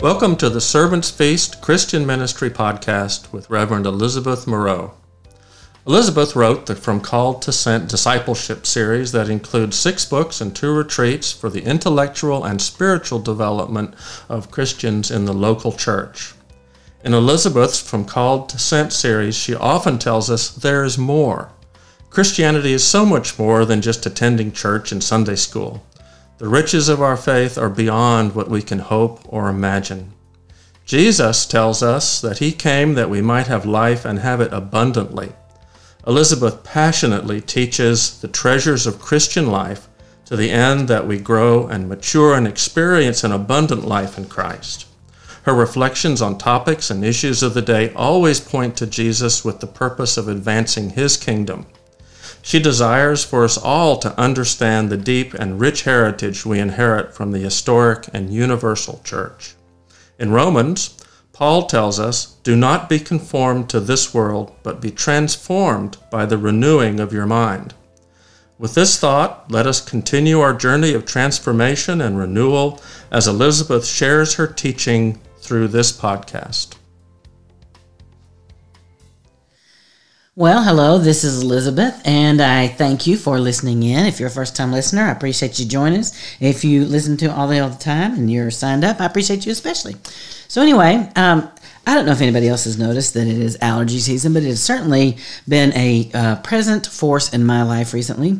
Welcome to the Servants Feast Christian Ministry Podcast with Reverend Elizabeth Moreau. Elizabeth wrote the From Called to Sent discipleship series that includes six books and two retreats for the intellectual and spiritual development of Christians in the local church. In Elizabeth's From Called to Sent series, she often tells us there is more. Christianity is so much more than just attending church and Sunday school. The riches of our faith are beyond what we can hope or imagine. Jesus tells us that He came that we might have life and have it abundantly. Elizabeth passionately teaches the treasures of Christian life to the end that we grow and mature and experience an abundant life in Christ. Her reflections on topics and issues of the day always point to Jesus with the purpose of advancing His kingdom. She desires for us all to understand the deep and rich heritage we inherit from the historic and universal church. In Romans, Paul tells us, Do not be conformed to this world, but be transformed by the renewing of your mind. With this thought, let us continue our journey of transformation and renewal as Elizabeth shares her teaching through this podcast. Well, hello, this is Elizabeth, and I thank you for listening in. If you're a first time listener, I appreciate you joining us. If you listen to all the, all the time and you're signed up, I appreciate you especially. So, anyway, um, I don't know if anybody else has noticed that it is allergy season, but it has certainly been a uh, present force in my life recently.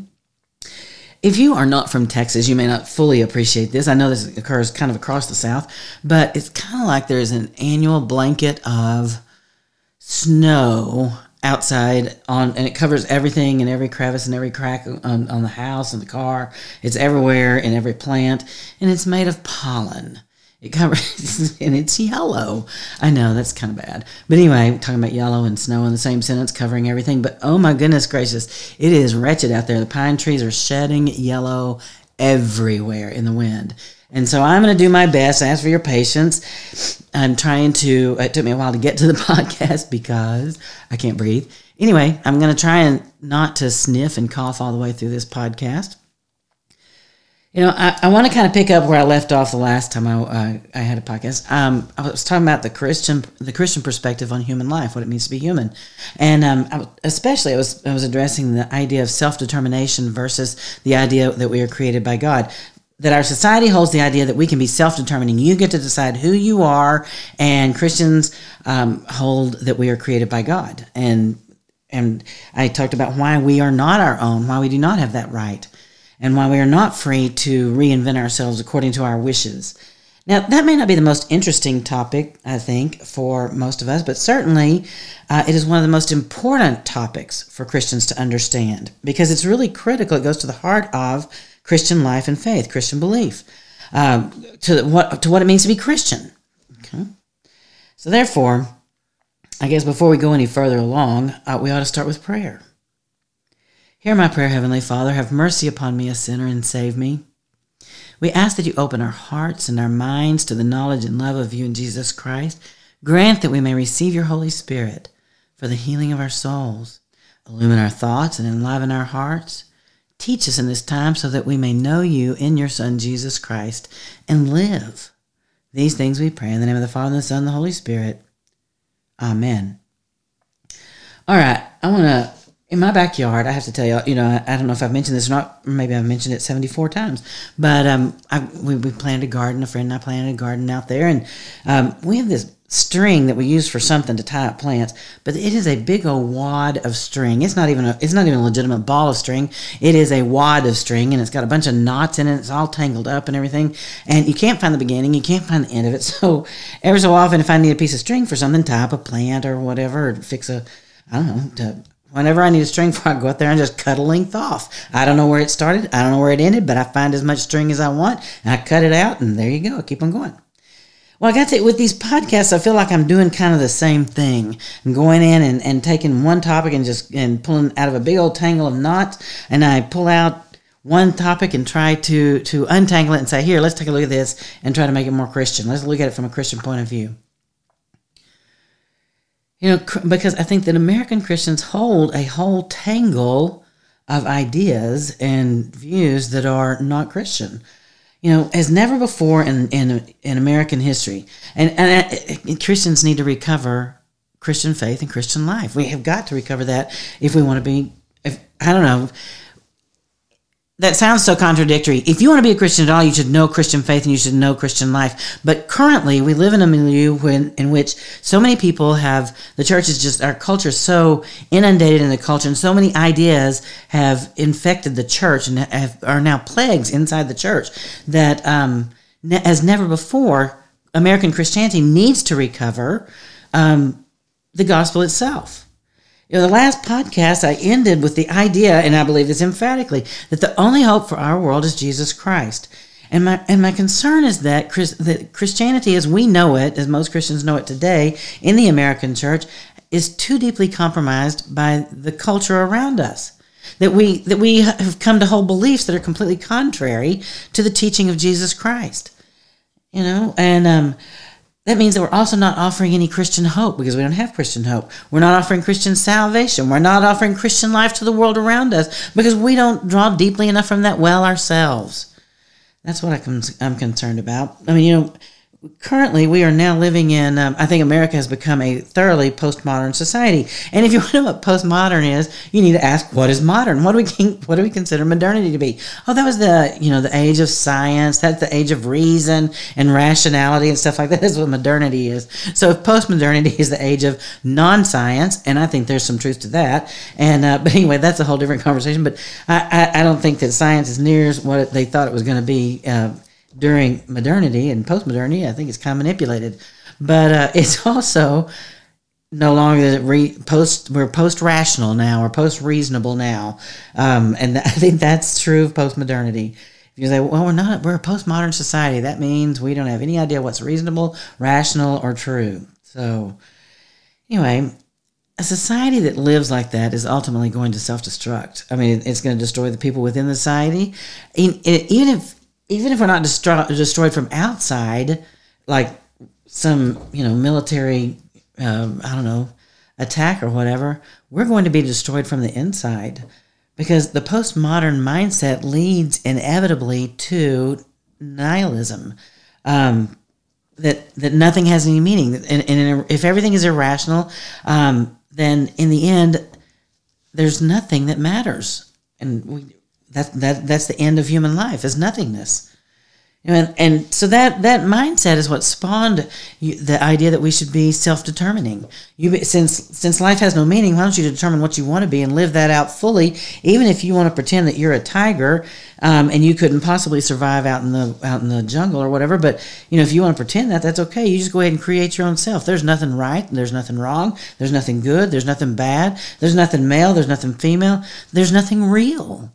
If you are not from Texas, you may not fully appreciate this. I know this occurs kind of across the South, but it's kind of like there's an annual blanket of snow outside on and it covers everything and every crevice and every crack on, on the house and the car it's everywhere in every plant and it's made of pollen it covers and it's yellow. I know that's kind of bad. But anyway, talking about yellow and snow in the same sentence, covering everything. But oh my goodness gracious, it is wretched out there. The pine trees are shedding yellow everywhere in the wind. And so I'm going to do my best. Ask for your patience. I'm trying to, it took me a while to get to the podcast because I can't breathe. Anyway, I'm going to try and not to sniff and cough all the way through this podcast. You know, I, I want to kind of pick up where I left off the last time I, uh, I had a podcast. Um, I was talking about the Christian the Christian perspective on human life, what it means to be human, and um, I, especially I was I was addressing the idea of self determination versus the idea that we are created by God. That our society holds the idea that we can be self determining. You get to decide who you are, and Christians um, hold that we are created by God. And and I talked about why we are not our own, why we do not have that right and why we are not free to reinvent ourselves according to our wishes. Now, that may not be the most interesting topic, I think, for most of us, but certainly uh, it is one of the most important topics for Christians to understand because it's really critical. It goes to the heart of Christian life and faith, Christian belief, um, to, what, to what it means to be Christian. Okay? So, therefore, I guess before we go any further along, uh, we ought to start with prayer. Hear my prayer, Heavenly Father. Have mercy upon me, a sinner, and save me. We ask that you open our hearts and our minds to the knowledge and love of you in Jesus Christ. Grant that we may receive your Holy Spirit for the healing of our souls. Illumine our thoughts and enliven our hearts. Teach us in this time so that we may know you in your Son, Jesus Christ, and live. These things we pray in the name of the Father, and the Son, and the Holy Spirit. Amen. All right, I want to in my backyard, I have to tell you, you know, I, don't know if I've mentioned this or not. Maybe I've mentioned it 74 times, but um, I, we, we planted a garden. A friend and I planted a garden out there, and um, we have this string that we use for something to tie up plants, but it is a big old wad of string. It's not even a it's not even a legitimate ball of string. It is a wad of string and it's got a bunch of knots in it. It's all tangled up and everything. And you can't find the beginning, you can't find the end of it. So every so often if I need a piece of string for something, tie up a plant or whatever, or fix a I don't know, to Whenever I need a string for, I go out there and just cut a length off. I don't know where it started. I don't know where it ended, but I find as much string as I want and I cut it out and there you go. I keep on going. Well, I got to, with these podcasts, I feel like I'm doing kind of the same thing. I'm going in and, and taking one topic and just and pulling out of a big old tangle of knots and I pull out one topic and try to to untangle it and say, here, let's take a look at this and try to make it more Christian. Let's look at it from a Christian point of view. You know, because I think that American Christians hold a whole tangle of ideas and views that are not Christian. you know, as never before in in, in American history. And and uh, Christians need to recover Christian faith and Christian life. We have got to recover that if we want to be. If I don't know that sounds so contradictory. If you want to be a Christian at all, you should know Christian faith and you should know Christian life. But currently, we live in a milieu when, in which so many people have the church is just our culture is so inundated in the culture, and so many ideas have infected the church and have, are now plagues inside the church that, um, as never before, American Christianity needs to recover um, the gospel itself. You know, the last podcast I ended with the idea, and I believe this emphatically, that the only hope for our world is Jesus Christ. And my and my concern is that, Chris, that Christianity, as we know it, as most Christians know it today in the American church, is too deeply compromised by the culture around us. That we that we have come to hold beliefs that are completely contrary to the teaching of Jesus Christ. You know, and um, that means that we're also not offering any Christian hope because we don't have Christian hope. We're not offering Christian salvation. We're not offering Christian life to the world around us because we don't draw deeply enough from that well ourselves. That's what I'm concerned about. I mean, you know, currently we are now living in um, i think america has become a thoroughly postmodern society. And if you want to know what postmodern is you need to ask what is modern? What do we what do we consider modernity to be? Oh that was the you know the age of science that's the age of reason and rationality and stuff like that. Is what modernity is. So if postmodernity is the age of non-science and i think there's some truth to that and uh, but anyway that's a whole different conversation but I, I, I don't think that science is near as what they thought it was going to be uh, during modernity and post-modernity. I think it's kind of manipulated, but uh, it's also no longer re- post. We're post-rational now. We're post-reasonable now, um, and th- I think that's true of post-modernity. If you say, "Well, we're not. We're a postmodern society," that means we don't have any idea what's reasonable, rational, or true. So, anyway, a society that lives like that is ultimately going to self-destruct. I mean, it's going to destroy the people within the society. Even if even if we're not destro- destroyed from outside, like some you know military, um, I don't know, attack or whatever, we're going to be destroyed from the inside because the postmodern mindset leads inevitably to nihilism. Um, that that nothing has any meaning, and, and if everything is irrational, um, then in the end, there's nothing that matters, and we that that that's the end of human life is nothingness. And, and so that, that mindset is what spawned you, the idea that we should be self-determining. You, since since life has no meaning, why don't you determine what you want to be and live that out fully? Even if you want to pretend that you're a tiger um, and you couldn't possibly survive out in the out in the jungle or whatever, but you know if you want to pretend that, that's okay. You just go ahead and create your own self. There's nothing right. There's nothing wrong. There's nothing good. There's nothing bad. There's nothing male. There's nothing female. There's nothing real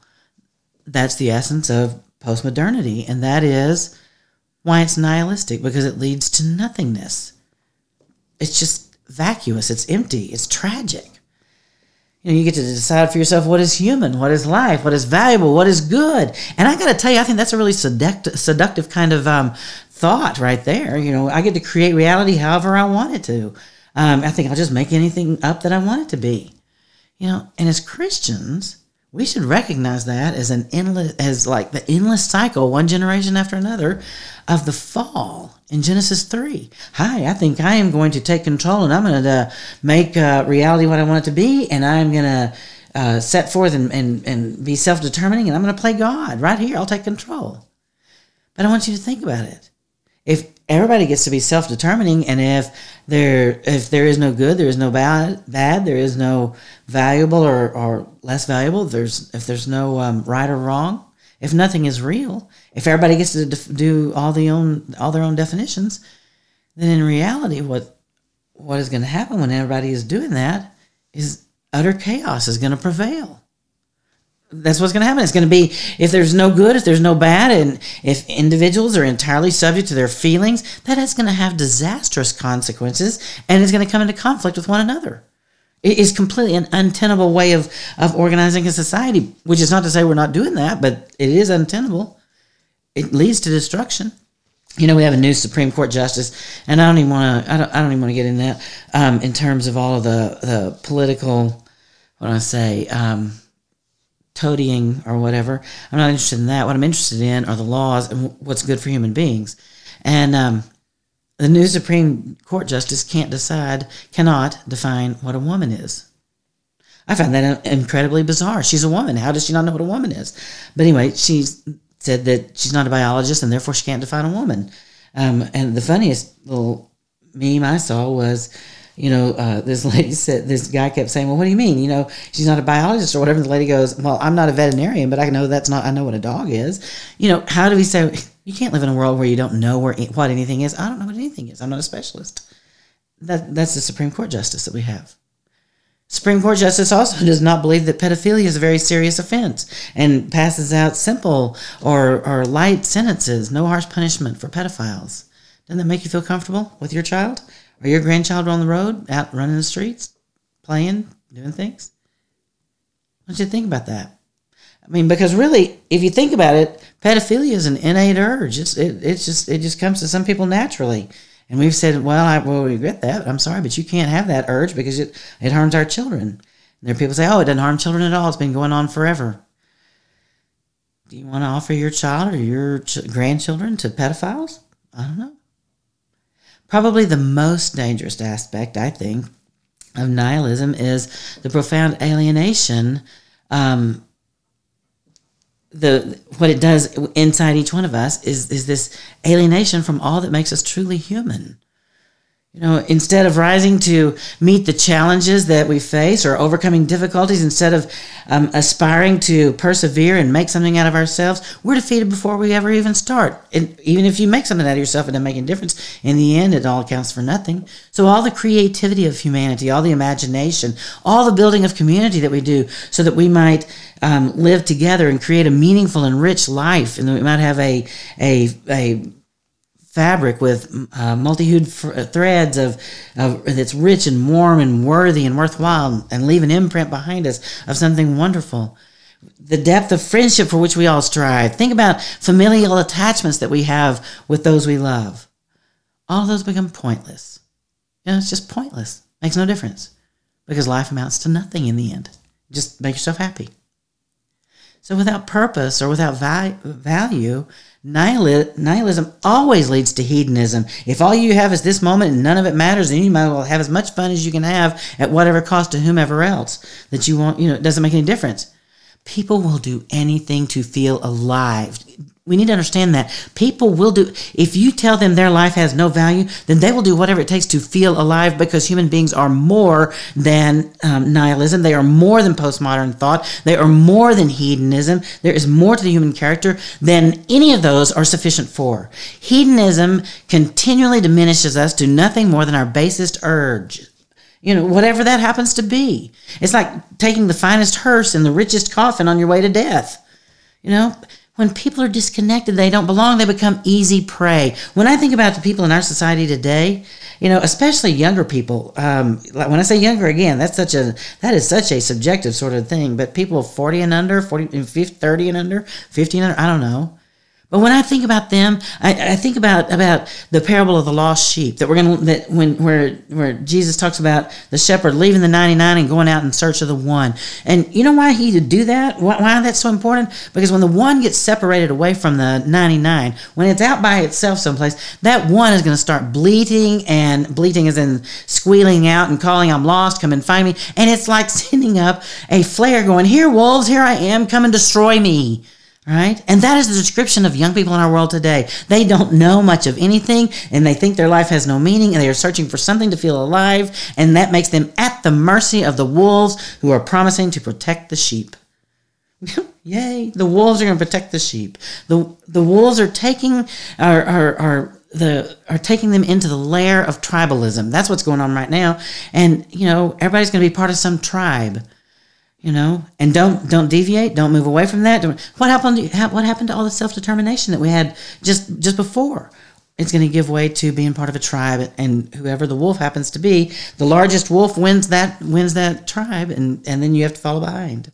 that's the essence of postmodernity, and that is why it's nihilistic because it leads to nothingness. It's just vacuous, it's empty, it's tragic. You know, you get to decide for yourself what is human, what is life, what is valuable, what is good. And I got to tell you, I think that's a really seductive, seductive kind of um, thought right there. You know, I get to create reality however I want it to. Um, I think I'll just make anything up that I want it to be. You know, and as Christians, we should recognize that as an endless as like the endless cycle one generation after another of the fall in genesis 3 hi i think i am going to take control and i'm going to uh, make uh, reality what i want it to be and i'm going to uh, set forth and, and, and be self-determining and i'm going to play god right here. I'll take control. But i want you to think about it. If everybody gets to be self-determining and if there if there is no good there is no bad bad there is no valuable or, or less valuable there's if there's no um, right or wrong if nothing is real if everybody gets to def- do all the own all their own definitions then in reality what what is going to happen when everybody is doing that is utter chaos is going to prevail that's what's going to happen. It's going to be if there's no good, if there's no bad, and if individuals are entirely subject to their feelings, that is going to have disastrous consequences and it's going to come into conflict with one another. It is completely an untenable way of, of organizing a society, which is not to say we're not doing that, but it is untenable. It leads to destruction. You know, we have a new Supreme Court justice, and I don't even want to. I don't. I don't even want to get in that um, in terms of all of the the political. What do I say? Um, toadying or whatever. I'm not interested in that. What I'm interested in are the laws and what's good for human beings. And um, the new Supreme Court justice can't decide, cannot define what a woman is. I find that incredibly bizarre. She's a woman. How does she not know what a woman is? But anyway, she said that she's not a biologist and therefore she can't define a woman. Um, and the funniest little meme I saw was, you know, uh, this lady said, this guy kept saying, well, what do you mean? You know, she's not a biologist or whatever. The lady goes, well, I'm not a veterinarian, but I know that's not, I know what a dog is. You know, how do we say, you can't live in a world where you don't know where what anything is? I don't know what anything is. I'm not a specialist. That, that's the Supreme Court justice that we have. Supreme Court justice also does not believe that pedophilia is a very serious offense and passes out simple or, or light sentences, no harsh punishment for pedophiles. Doesn't that make you feel comfortable with your child? Or your grandchild on the road, out running the streets, playing, doing things? What do you think about that? I mean, because really, if you think about it, pedophilia is an innate urge. It's, it, it's just it just comes to some people naturally. And we've said, well, I will regret that. I'm sorry, but you can't have that urge because it, it harms our children. And there are people say, oh, it doesn't harm children at all. It's been going on forever. Do you want to offer your child or your ch- grandchildren to pedophiles? I don't know. Probably the most dangerous aspect, I think, of nihilism is the profound alienation um, the what it does inside each one of us is is this alienation from all that makes us truly human. You know, instead of rising to meet the challenges that we face or overcoming difficulties, instead of um, aspiring to persevere and make something out of ourselves, we're defeated before we ever even start. And even if you make something out of yourself and doesn't make a difference, in the end, it all counts for nothing. So, all the creativity of humanity, all the imagination, all the building of community that we do so that we might um, live together and create a meaningful and rich life, and that we might have a, a, a fabric with uh, multi-hued f- uh, threads of, of that's rich and warm and worthy and worthwhile and leave an imprint behind us of something wonderful. The depth of friendship for which we all strive. Think about familial attachments that we have with those we love. All those become pointless. You know it's just pointless. Makes no difference. Because life amounts to nothing in the end. Just make yourself happy so without purpose or without value Nihilism always leads to hedonism. If all you have is this moment and none of it matters, then you might as well have as much fun as you can have at whatever cost to whomever else that you want. You know, it doesn't make any difference. People will do anything to feel alive we need to understand that people will do if you tell them their life has no value then they will do whatever it takes to feel alive because human beings are more than um, nihilism. They are more than postmodern thought. They are more than hedonism. There is more to the human character than any of those are sufficient for. Hedonism continually diminishes us to nothing more than our basest urge. You know, whatever that happens to be. It's like taking the finest hearse and the richest coffin on your way to death. You know, when people are disconnected, they don't belong, they become easy prey. When I think about the people in our society today, you know, especially younger people, um, like when I say younger again, that's such a, that is such a subjective sort of thing, but people 40 and under, 40, 50, 30 and under, 50 and under, I don't know. But when I think about them, I, I, think about about the parable of the lost sheep that we're gonna that when where where Jesus talks about the shepherd leaving the ninety nine and going out in search of the one. And you know why he would do that? Why, why that's so important? Because when the one gets separated away from the ninety nine, when it's out by itself someplace, that one is going to start bleating and bleating is in squealing out and calling, "I'm lost, come and find me." And it's like sending up a flare, going, "Here, wolves, here I am, come and destroy me." Right? And that is the description of young people in our world today. They don't know much of anything and they think their life has no meaning and they are searching for something to feel alive. And that makes them at the mercy of the wolves who are promising to protect the sheep. Yay. The wolves are going to protect the sheep. The, the wolves are taking, are, are, are the are taking them into the lair of tribalism. That's what's going on right now. And you know, everybody's going to be part of some tribe you know? And don't don't deviate don't move away from that. Don't, what happened what happened to all the self-determination that we had just just before? It's going to give way to being part of a tribe and whoever the wolf happens to be the largest wolf wins that wins that tribe and and then you have to follow behind.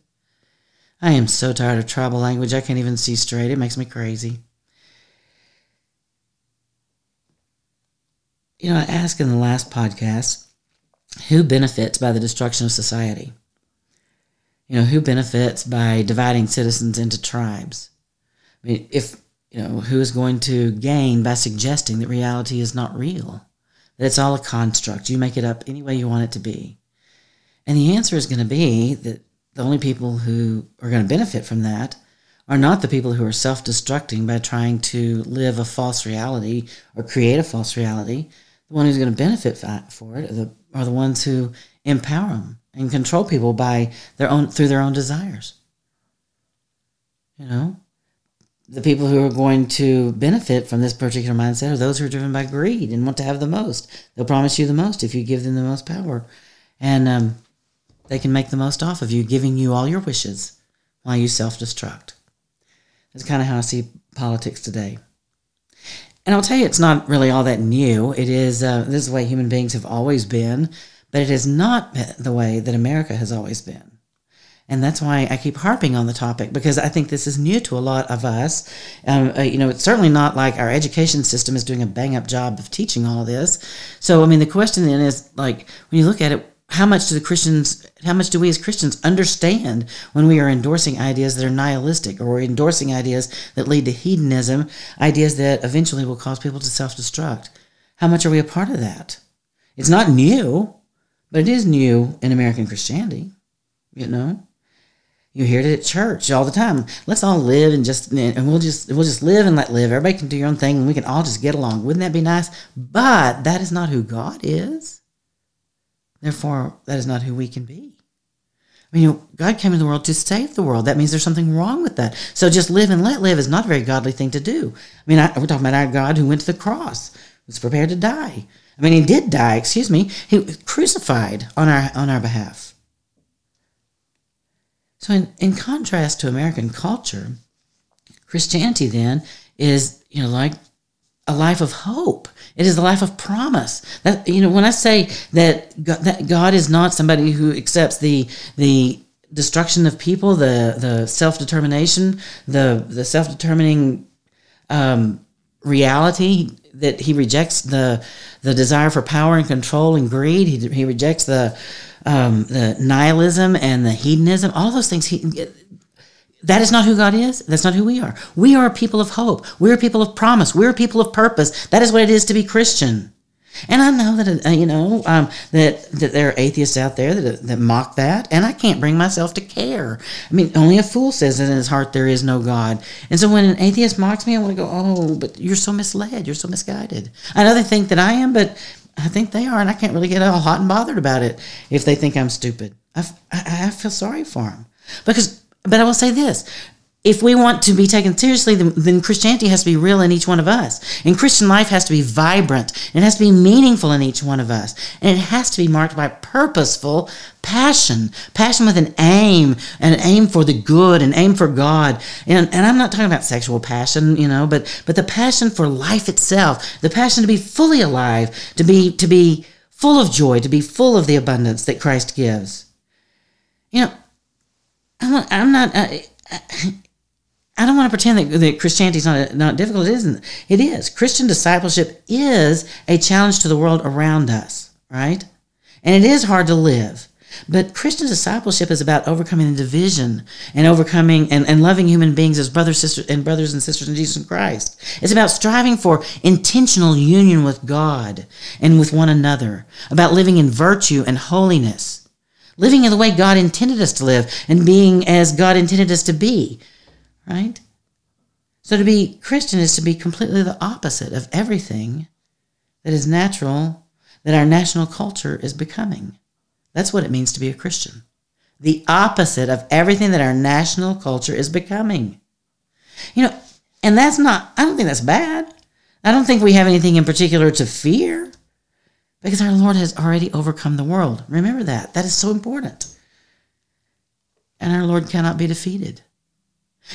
I am so tired of tribal language. I can't even see straight. It makes me crazy. You know i asked in the last podcast who benefits by the destruction of society you know, who benefits by dividing citizens into tribes? I mean, if, you know, who is going to gain by suggesting that reality is not real? That it's all a construct. You make it up any way you want it to be. And the answer is going to be that the only people who are going to benefit from that are not the people who are self destructing by trying to live a false reality or create a false reality. The one who's going to benefit for it are the, are the ones who empower them and control people by their own through their own desires. You know, the people who are going to benefit from this particular mindset are those who are driven by greed and want to have the most. They'll promise you the most if you give them the most power, and um, they can make the most off of you, giving you all your wishes while you self-destruct. That's kind of how I see politics today. And I'll tell you, it's not really all that new. It is uh, this is the way human beings have always been but it has not been the way that America has always been. And that's why I keep harping on the topic because I think this is new to a lot of us. Um, uh, you know, it's certainly not like our education system is doing a bang up job of teaching all of this. So, I mean, the question then is like, when you look at it, how much do the Christians, how much do we as Christians understand when we are endorsing ideas that are nihilistic or endorsing ideas that lead to hedonism, ideas that eventually will cause people to self destruct? How much are we a part of that? It's not new. But it is new in American Christianity, you know. You hear it at church all the time. Let's all live and just and we'll just we'll just live and let live. Everybody can do your own thing and we can all just get along. Wouldn't that be nice? But that is not who God is. Therefore, that is not who we can be. I mean, God came into the world to save the world. That means there's something wrong with that. So just live and let live is not a very godly thing to do. I mean, I, we're talking about our God who went to the cross, was prepared to die. I mean, he did die, excuse me. He was crucified on our, on our behalf. So, in, in contrast to American culture, Christianity then is, you know, like a life of hope. It is a life of promise. That you know, when I say that God, that God is not somebody who accepts the the destruction of people, the the self determination, the the self determining um, reality that he rejects the the desire for power and control and greed. He, he rejects the um, the nihilism and the hedonism. All those things. He, that is not who God is. That's not who we are. We are a people of hope. We're people of promise. We're people of purpose. That is what it is to be Christian. And I know that uh, you know um, that that there are atheists out there that that mock that, and I can't bring myself to care. I mean, only a fool says in his heart there is no God. And so when an atheist mocks me, I want to go, "Oh, but you're so misled. You're so misguided." I know they think that I am, but I think they are, and I can't really get all hot and bothered about it if they think I'm stupid. I, I, I feel sorry for them because. But I will say this: if we want to be taken seriously, then, then, Christianity has to be real in each one of us. And Christian life has to be vibrant. It has to be meaningful in each one of us. And it has to be marked by purposeful passion. Passion with an aim, an aim for the good, an aim for God. And, and I'm not talking about sexual passion, you know, but, but the passion for life itself, the passion to be fully alive, to be, to be full of joy, to be full of the abundance that Christ gives. You know, I'm not, I'm not I don't want to pretend that, that Christianity is not, not difficult. It isn't. It is. Christian discipleship is a challenge to the world around us, right? And it is hard to live. But Christian discipleship is about overcoming the division and overcoming and, and loving human beings as brothers, sisters, and brothers and sisters in Jesus Christ. It's about striving for intentional union with God and with one another, about living in virtue and holiness, living in the way God intended us to live and being as God intended us to be right? So to be Christian is to be completely the opposite of everything that is natural, that our national culture is becoming. That's what it means to be a Christian. The opposite of everything that our national culture is becoming. You know, and that's not, I don't think that's bad. I don't think we have anything in particular to fear because our Lord has already overcome the world. Remember that. That is so important. And our Lord cannot be defeated.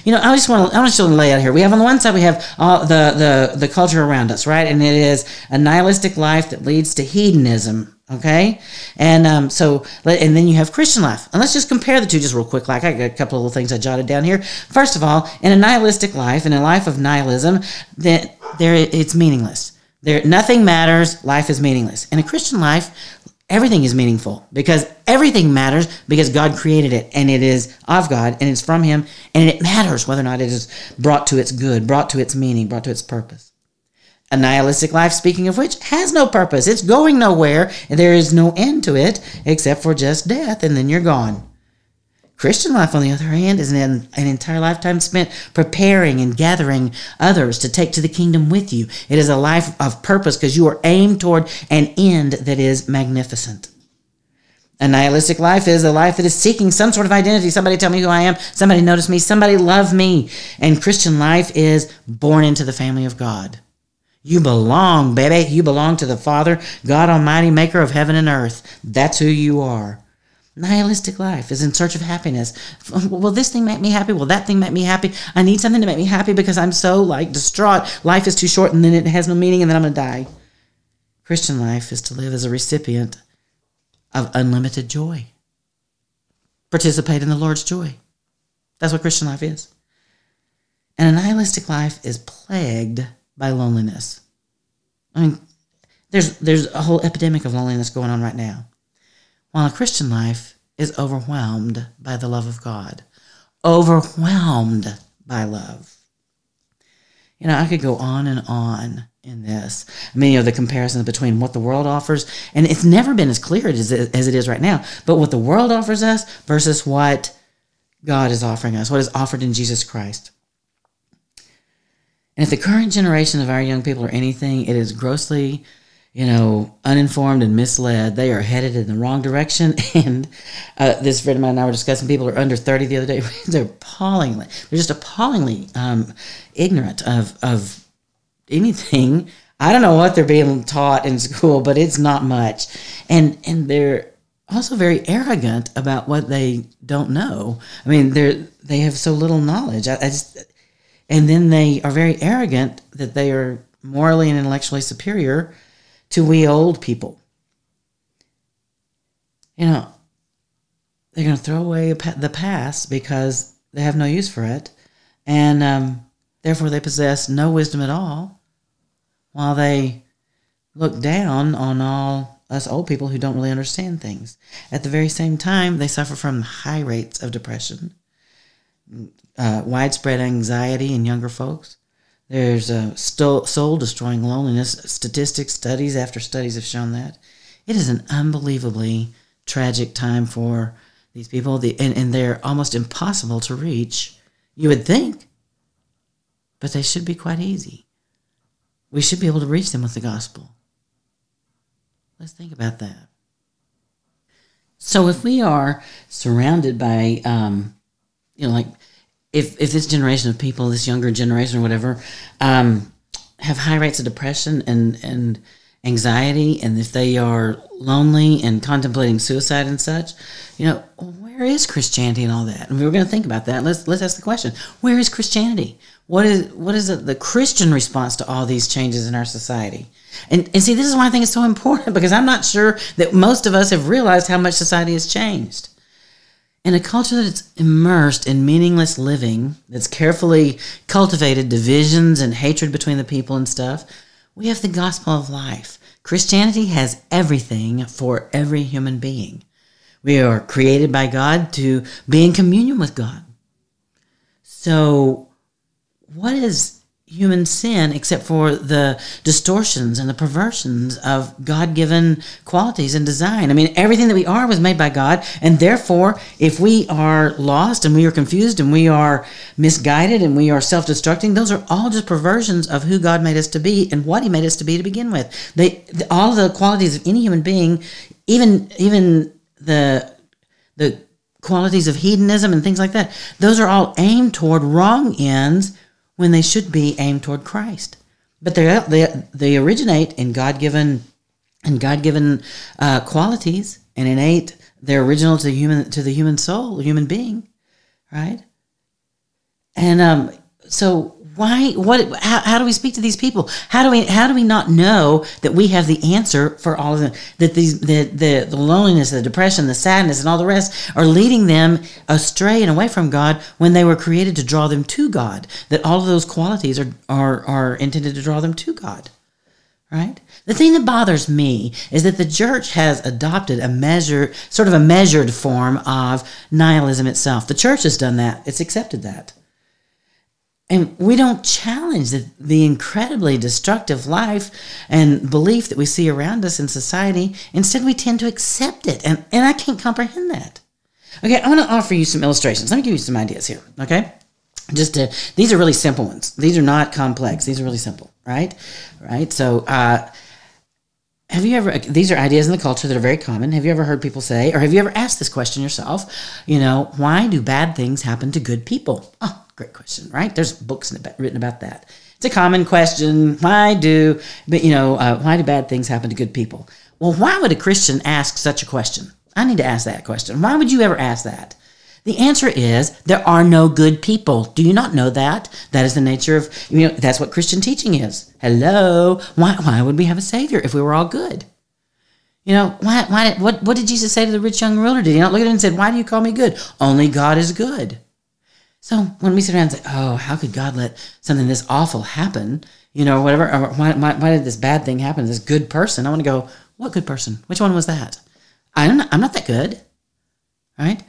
You know, I just want to I want to lay out here. We have on the one side we have all the the the culture around us, right? And it is a nihilistic life that leads to hedonism. Okay, and um, so and then you have Christian life, and let's just compare the two just real quick. Like I got a couple of little things I jotted down here. First of all, in a nihilistic life, in a life of nihilism, that there it's meaningless. There nothing matters. Life is meaningless. In a Christian life, everything is meaningful because everything matters because God created it and it is of God and it's from Him and it matters whether or not it is brought to its good, brought to its meaning, brought to its purpose. A nihilistic life, speaking of which, has no purpose. It's going nowhere and there is no end to it except for just death and then you're gone. Christian life, on the other hand, is an, an entire lifetime spent preparing and gathering others to take to the kingdom with you. It is a life of purpose because you are aimed toward an end that is magnificent. A nihilistic life is a life that is seeking some sort of identity. Somebody tell me who I am. Somebody notice me. Somebody love me. And Christian life is born into the family of God. You belong, baby. You belong to the Father, God Almighty, maker of heaven and earth. That's who you are. Nihilistic life is in search of happiness. Will this thing make me happy? Will that thing make me happy? I need something to make me happy because I'm so like distraught. Life is too short and then it has no meaning and then I'm going to die. Christian life is to live as a recipient of unlimited joy. Participate in the Lord's joy. That's what Christian life is. And a nihilistic life is plagued by loneliness. I mean, there's there's a whole epidemic of loneliness going on right now while a Christian life is overwhelmed by the love of God. Overwhelmed by love. You know, I could go on and on in this. Many of the comparisons between what the world offers, and it's never been as clear as it is right now, but what the world offers us versus what God is offering us, what is offered in Jesus Christ. And if the current generation of our young people are anything, it is grossly you know, uninformed and misled. They are headed in the wrong direction. And uh, this friend of mine and I were discussing people are under 30 the other day. they're appallingly, they're just appallingly um, ignorant of, of anything. I don't know what they're being taught in school, but it's not much. And, and they're also very arrogant about what they don't know. I mean, they're, they have so little knowledge. I, I just, and then they are very arrogant that they are morally and intellectually superior to we old people. You know, they're going to throw away the past because they have no use for it, and um, therefore they possess no wisdom at all, while they look down on all us old people who don't really understand things. At the very same time, they suffer from high rates of depression, uh, widespread anxiety in younger folks, there's a soul destroying loneliness. Statistics, studies after studies have shown that. It is an unbelievably tragic time for these people, the, and, and they're almost impossible to reach. You would think, but they should be quite easy. We should be able to reach them with the gospel. Let's think about that. So, if we are surrounded by, um, you know, like if if this generation of people, this younger generation or whatever, um, have high rates of depression and and anxiety, and if they are lonely and contemplating suicide and such, you know, where is Christianity and all that? And we were going to think about that. Let's let's ask the question: Where is Christianity? What is what is the, the Christian response to all these changes in our society? And and see, this is why I think it's so important because I'm not sure that most of us have realized how much society has changed. In a culture that's immersed in meaningless living, that's carefully cultivated divisions and hatred between the people and stuff, we have the gospel of life. Christianity has everything for every human being. We are created by God to be in communion with God. So, what is human sin except for the distortions and the perversions of God given qualities and design. I mean, everything that we are was made by God, and therefore, if we are lost and we are confused and we are misguided and we are self destructing, those are all just perversions of who God made us to be and what He made us to be to begin with. They, all the qualities of any human being, even even the the qualities of hedonism and things like that, those are all aimed toward wrong ends when they should be aimed toward Christ. But they they they originate in God given and God given uh, qualities and innate. They're original to the human to the human soul, human being, right? And um, so why what how, how, do we speak to these people how do we how do we not know that we have the answer for all of them that these the the, the loneliness the depression the sadness and all the rest are leading them astray and away from god when they were created to draw them to god that all of those qualities are are are intended to draw them to god right? The thing that bothers me is that the church has adopted a measure, sort of a measured form of nihilism itself. The church has done that, it's accepted that. And we don't challenge the, the incredibly destructive life and belief that we see around us in society. Instead, we tend to accept it. And, and I can't comprehend that. Okay, I want to offer you some illustrations. Let me give you some ideas here, okay? Just to, these are really simple ones. These are not complex. These are really simple, right? Right? So, uh, have you ever these are ideas in the culture that are very common. Have you ever heard people say or have you ever asked this question yourself you know why do bad things happen to good people? Oh great question right? There's books written about that. It's a common question. Why do but you know uh, why do bad things happen to good people? Well why would a christian ask such a question? I need to ask that question. Why would you ever ask that the answer is there are no good people. Do you not know that? That is the nature of, you know, that's what Christian teaching is. Hello. Why, why would we have a Savior if we were all good? You know, why, why, what, what did Jesus say to the rich young ruler? Did he not look at him and said, Why do you call me good? Only God is good. So when we sit around and say, Oh, how could God let something this awful happen? You know, whatever, or why, why, why did this bad thing happen to this good person? I want to go, What good person? Which one was that? I'm not, I'm not that good. Right?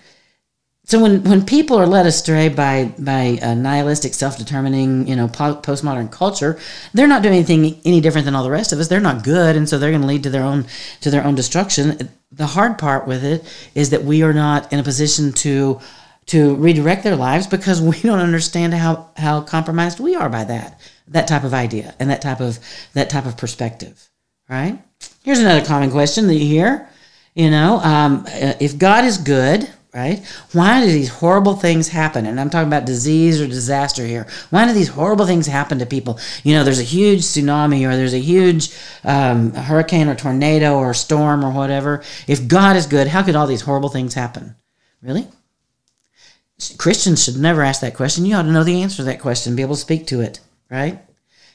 So when, when people are led astray by by a nihilistic self-determining you know postmodern culture they're not doing anything any different than all the rest of us. They're not good and so they're going to lead to their own to their own destruction. The hard part with it is that we are not in a position to to redirect their lives because we don't understand how how compromised we are by that that type of idea and that type of that type of perspective right? Here's another common question that you hear you know um, if god is good right? Why do these horrible things happen? And I'm talking about disease or disaster here. Why do these horrible things happen to people? You know, there's a huge tsunami or there's a huge um, hurricane or tornado or storm or whatever. If God is good, how could all these horrible things happen? Really? Christians should never ask that question. You ought to know the answer to that question, be able to speak to it, right?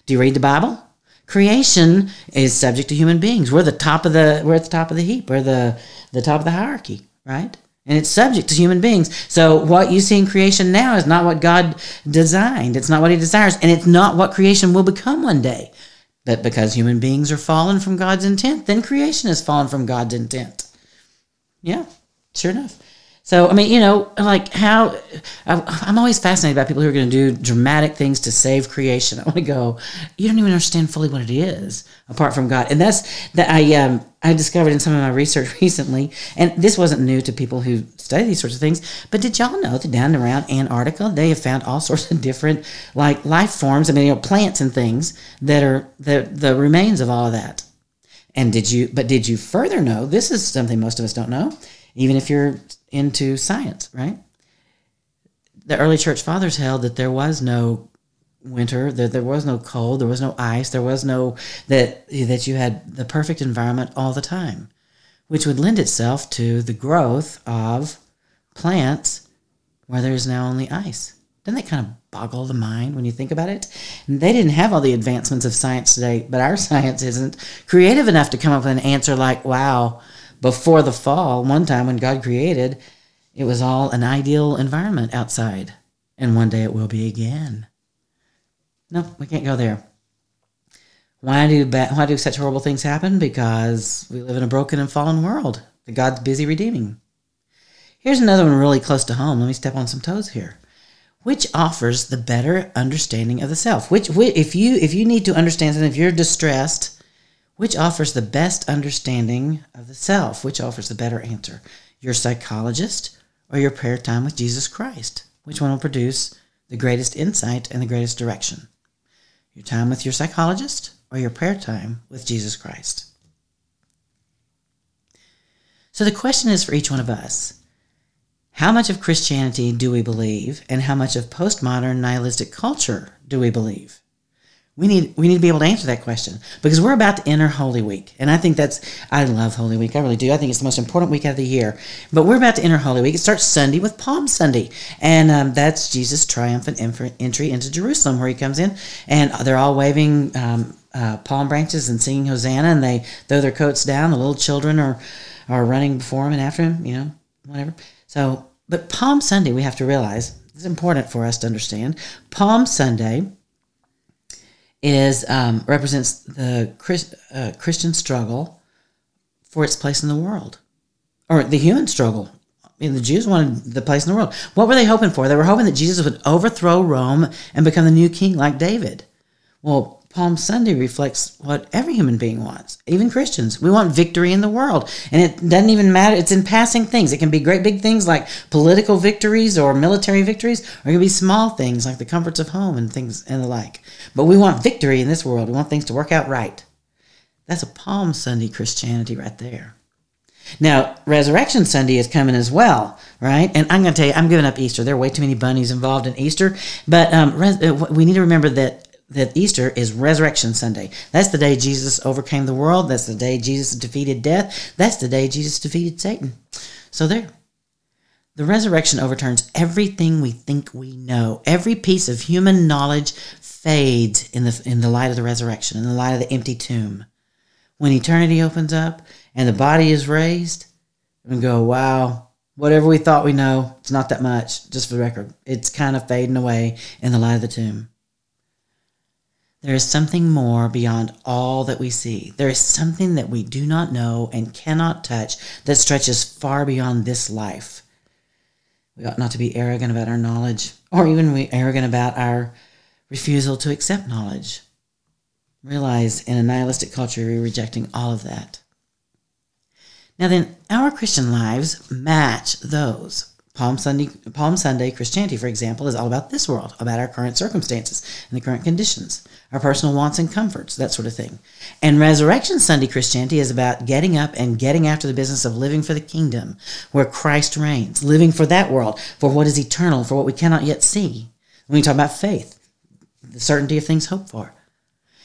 Do you read the Bible? Creation is subject to human beings. We're the top of the we're at the top of the heap. We're the the top of the hierarchy, right? And it's subject to human beings. So what you see in creation now is not what God designed. It's not what he desires, and it's not what creation will become one day. But because human beings are fallen from God's intent, then creation has fallen from God's intent. Yeah, sure enough. So, I mean, you know, like how I'm always fascinated by people who are going to do dramatic things to save creation. I want to go, you don't even understand fully what it is apart from God. And that's that I um, I discovered in some of my research recently, and this wasn't new to people who study these sorts of things. But did y'all know that down around Antarctica, they have found all sorts of different like life forms? I mean, you know, plants and things that are the the remains of all of that. And did you? But did you further know? This is something most of us don't know, even if you're into science, right? The early church fathers held that there was no winter, that there was no cold, there was no ice, there was no that that you had the perfect environment all the time, which would lend itself to the growth of plants where there is now only ice. Doesn't that kind of boggle the mind when you think about it? And they didn't have all the advancements of science today, but our science isn't creative enough to come up with an answer like, wow, before the fall, one time when God created, it was all an ideal environment outside. And one day it will be again. No, we can't go there. Why do ba- why do such horrible things happen? Because we live in a broken and fallen world that God's busy redeeming. Here's another one really close to home. Let me step on some toes here. Which offers the better understanding of the self? Which, if you if you need to understand something, if you're distressed, which offers the best understanding of the self? Which offers the better answer? Your psychologist or your prayer time with Jesus Christ? Which one will produce the greatest insight and the greatest direction? Your time with your psychologist or your prayer time with Jesus Christ? So the question is for each one of us how much of Christianity do we believe, and how much of postmodern nihilistic culture do we believe? We need we need to be able to answer that question because we're about to enter Holy Week, and I think that's I love Holy Week. I really do. I think it's the most important week of the year. But we're about to enter Holy Week. It starts Sunday with Palm Sunday, and um, that's Jesus' triumphant entry into Jerusalem, where he comes in, and they're all waving um, uh, palm branches and singing Hosanna, and they throw their coats down. The little children are are running before him and after him. You know, whatever. So, but Palm Sunday, we have to realize it's important for us to understand. Palm Sunday is um, represents the Chris, uh, Christian struggle for its place in the world, or the human struggle. I mean, the Jews wanted the place in the world. What were they hoping for? They were hoping that Jesus would overthrow Rome and become the new king like David. Well, Palm Sunday reflects what every human being wants, even Christians. We want victory in the world. And it doesn't even matter, it's in passing things. It can be great big things like political victories or military victories, or it can be small things like the comforts of home and things and the like. But we want victory in this world. We want things to work out right. That's a Palm Sunday Christianity right there. Now, Resurrection Sunday is coming as well, right? And I'm going to tell you, I'm giving up Easter. There are way too many bunnies involved in Easter, but um, res- uh, we need to remember that that Easter is Resurrection Sunday. That's the day Jesus overcame the world. That's the day Jesus defeated death. That's the day Jesus defeated Satan. So there. The resurrection overturns everything we think we know. Every piece of human knowledge fades in the in the light of the resurrection, in the light of the empty tomb. When eternity opens up and the body is raised, we go, wow, whatever we thought we know, it's not that much, just for the record. It's kind of fading away in the light of the tomb. There is something more beyond all that we see. There is something that we do not know and cannot touch that stretches far beyond this life. We ought not to be arrogant about our knowledge, or even be arrogant about our refusal to accept knowledge. Realize in a nihilistic culture, we're rejecting all of that. Now, then, our Christian lives match those. Palm Sunday, Palm Sunday Christianity, for example, is all about this world, about our current circumstances and the current conditions, our personal wants and comforts, that sort of thing. And Resurrection Sunday Christianity is about getting up and getting after the business of living for the kingdom, where Christ reigns, living for that world, for what is eternal, for what we cannot yet see. When we talk about faith, the certainty of things hoped for,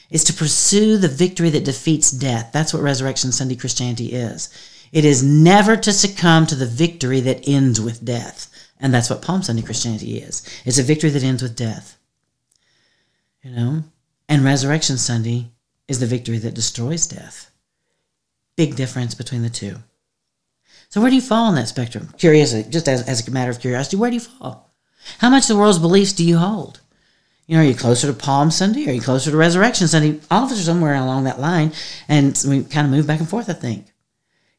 is to pursue the victory that defeats death. That's what Resurrection Sunday Christianity is. It is never to succumb to the victory that ends with death. And that's what Palm Sunday Christianity is. It's a victory that ends with death. You know? And Resurrection Sunday is the victory that destroys death. Big difference between the two. So where do you fall on that spectrum? Curiosity, just as, as a matter of curiosity, where do you fall? How much of the world's beliefs do you hold? You know, are you closer to Palm Sunday? Are you closer to Resurrection Sunday? All of us are somewhere along that line, and we kind of move back and forth, I think.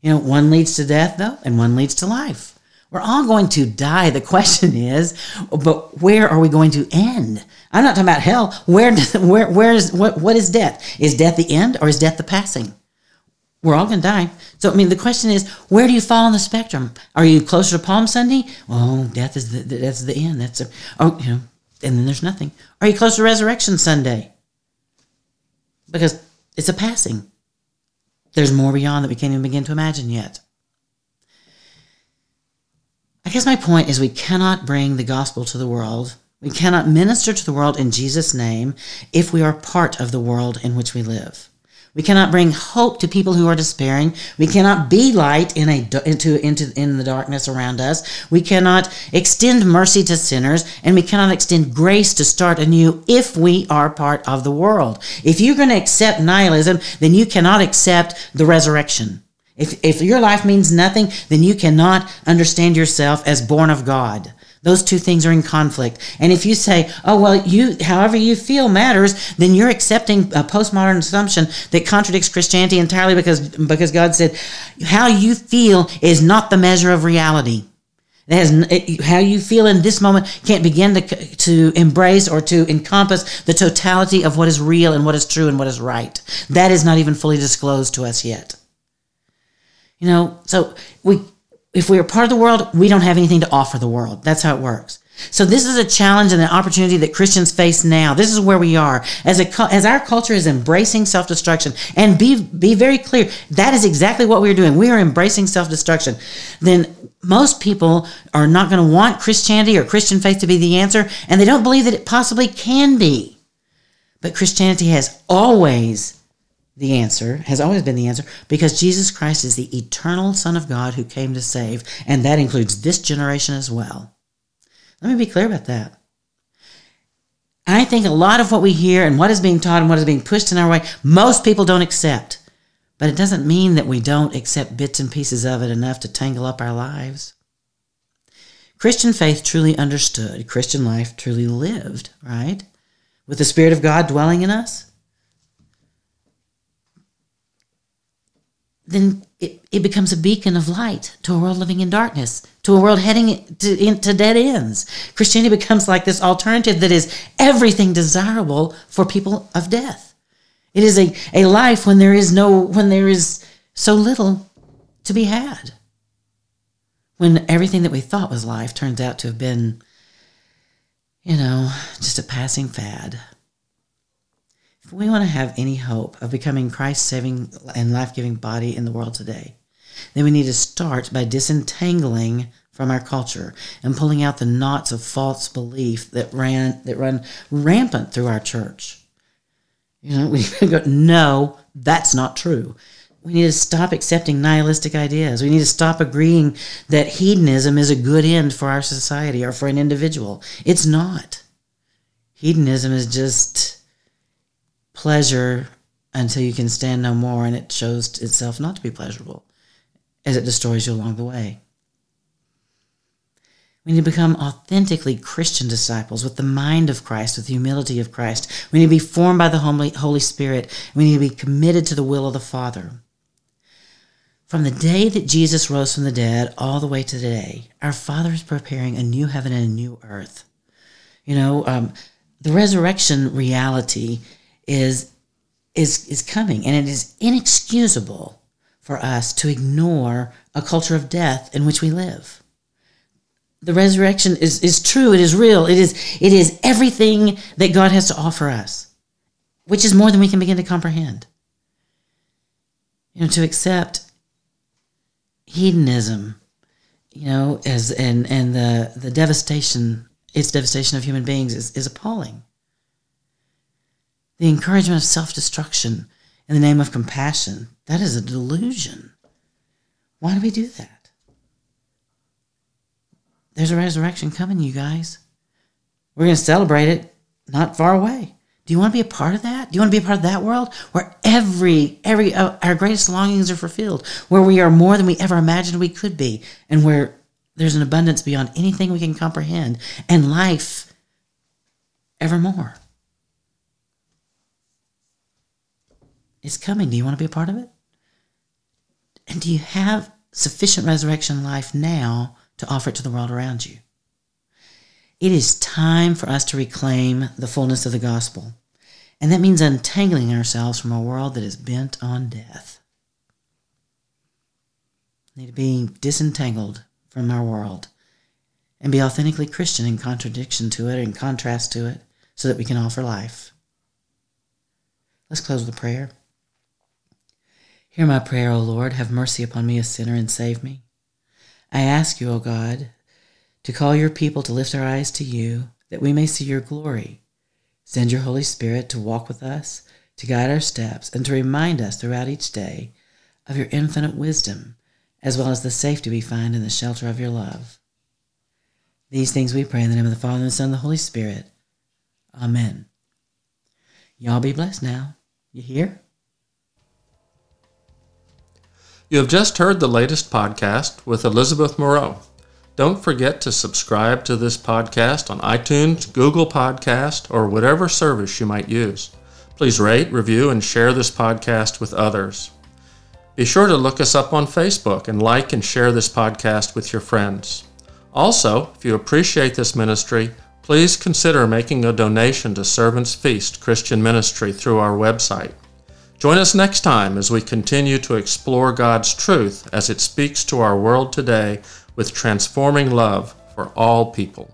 You know, one leads to death, though, and one leads to life. We're all going to die. The question is, but where are we going to end? I'm not talking about hell. Where, where, where is, what, what is death? Is death the end or is death the passing? We're all going to die. So, I mean, the question is, where do you fall on the spectrum? Are you closer to Palm Sunday? Oh, death is the, that's the end. That's a, oh, you know, and then there's nothing. Are you closer to Resurrection Sunday? Because it's a passing. There's more beyond that we can't even begin to imagine yet. I guess my point is we cannot bring the gospel to the world. We cannot minister to the world in Jesus' name if we are part of the world in which we live. We cannot bring hope to people who are despairing. We cannot be light in a into into in the darkness around us. We cannot extend mercy to sinners, and we cannot extend grace to start anew if we are part of the world. If you're going to accept nihilism, then you cannot accept the resurrection. If if your life means nothing, then you cannot understand yourself as born of God. Those two things are in conflict. And if you say, oh, well, you, however you feel matters, then you're accepting a postmodern assumption that contradicts Christianity entirely because, because God said, how you feel is not the measure of reality. It has, it, how you feel in this moment can't begin to, to embrace or to encompass the totality of what is real and what is true and what is right. That is not even fully disclosed to us yet. You know, so we if we are part of the world, we don't have anything to offer the world. That's how it works. So this is a challenge and an opportunity that Christians face now. This is where we are as a as our culture is embracing self-destruction. And be be very clear, that is exactly what we're doing. We are embracing self-destruction. Then most people are not going to want Christianity or Christian faith to be the answer, and they don't believe that it possibly can be. But Christianity has always the answer, has always been the answer, because Jesus Christ is the eternal Son of God who came to save, and that includes this generation as well. Let me be clear about that. I think a lot of what we hear and what is being taught and what is being pushed in our way, most people don't accept. But it doesn't mean that we don't accept bits and pieces of it enough to tangle up our lives. Christian faith truly understood, Christian life truly lived, right? With the Spirit of God dwelling in us then it, it becomes a beacon of light to a world living in darkness, to a world heading to, into dead ends. Christianity becomes like this alternative that is everything desirable for people of death. It is a, a life when there is no when there is so little to be had. When everything that we thought was life turns out to have been, you know, just a passing fad. If we want to have any hope of becoming Christ's saving and life giving body in the world today, then we need to start by disentangling from our culture and pulling out the knots of false belief that ran that run rampant through our church. You know, we go, no, that's not true. We need to stop accepting nihilistic ideas. We need to stop agreeing that hedonism is a good end for our society or for an individual. It's not. Hedonism is just pleasure until you can stand no more, and it shows itself not to be pleasurable as it destroys you along the way. We need to become authentically Christian disciples with the mind of Christ, with the humility of Christ. We need to be formed by the Holy Spirit. We need to be committed to the will of the Father. From the day that Jesus rose from the dead all the way to today, our Father is preparing a new heaven and a new earth. You know, um, the resurrection reality is is is coming. And it is inexcusable for us to ignore a culture of death in which we live. The resurrection is, is true. It is real. It is it is everything that god has to offer us which is more than we can begin to comprehend. You know to accept hedonism you know as and and the the devastation its devastation of human beings is, is appalling the encouragement of self destruction in the name of compassion. That is a delusion. Why do we do that? There's a resurrection coming, you guys. We're going to celebrate it not far away. Do you want to be a part of that? Do you want to be a part of that world where every every uh, our greatest longings are fulfilled, where we are more than we ever imagined we could be, and where there's an abundance beyond anything we can comprehend, and life evermore? Is coming. Do you want to be a part of it? And do you have sufficient resurrection life now to offer it to the world around you? It is time for us to reclaim the fullness of the gospel. And that means untangling ourselves from a world that is bent on death. We need to be disentangled from our world and be authentically Christian in contradiction to it, in contrast to it, so that we can offer life. Let's close with a prayer. Hear my prayer, O Lord. Have mercy upon me, a sinner, and save me. I ask you, O God, to call your people to lift our eyes to you, that we may see your glory. Send your Holy Spirit to walk with us, to guide our steps, and to remind us throughout each day of your infinite wisdom, as well as the safety we find in the shelter of your love. These things we pray in the name of the Father, and the Son, and the Holy Spirit. Amen. Y'all be blessed now. You hear? You have just heard the latest podcast with Elizabeth Moreau. Don't forget to subscribe to this podcast on iTunes, Google Podcast, or whatever service you might use. Please rate, review, and share this podcast with others. Be sure to look us up on Facebook and like and share this podcast with your friends. Also, if you appreciate this ministry, please consider making a donation to Servants Feast Christian Ministry through our website. Join us next time as we continue to explore God's truth as it speaks to our world today with transforming love for all people.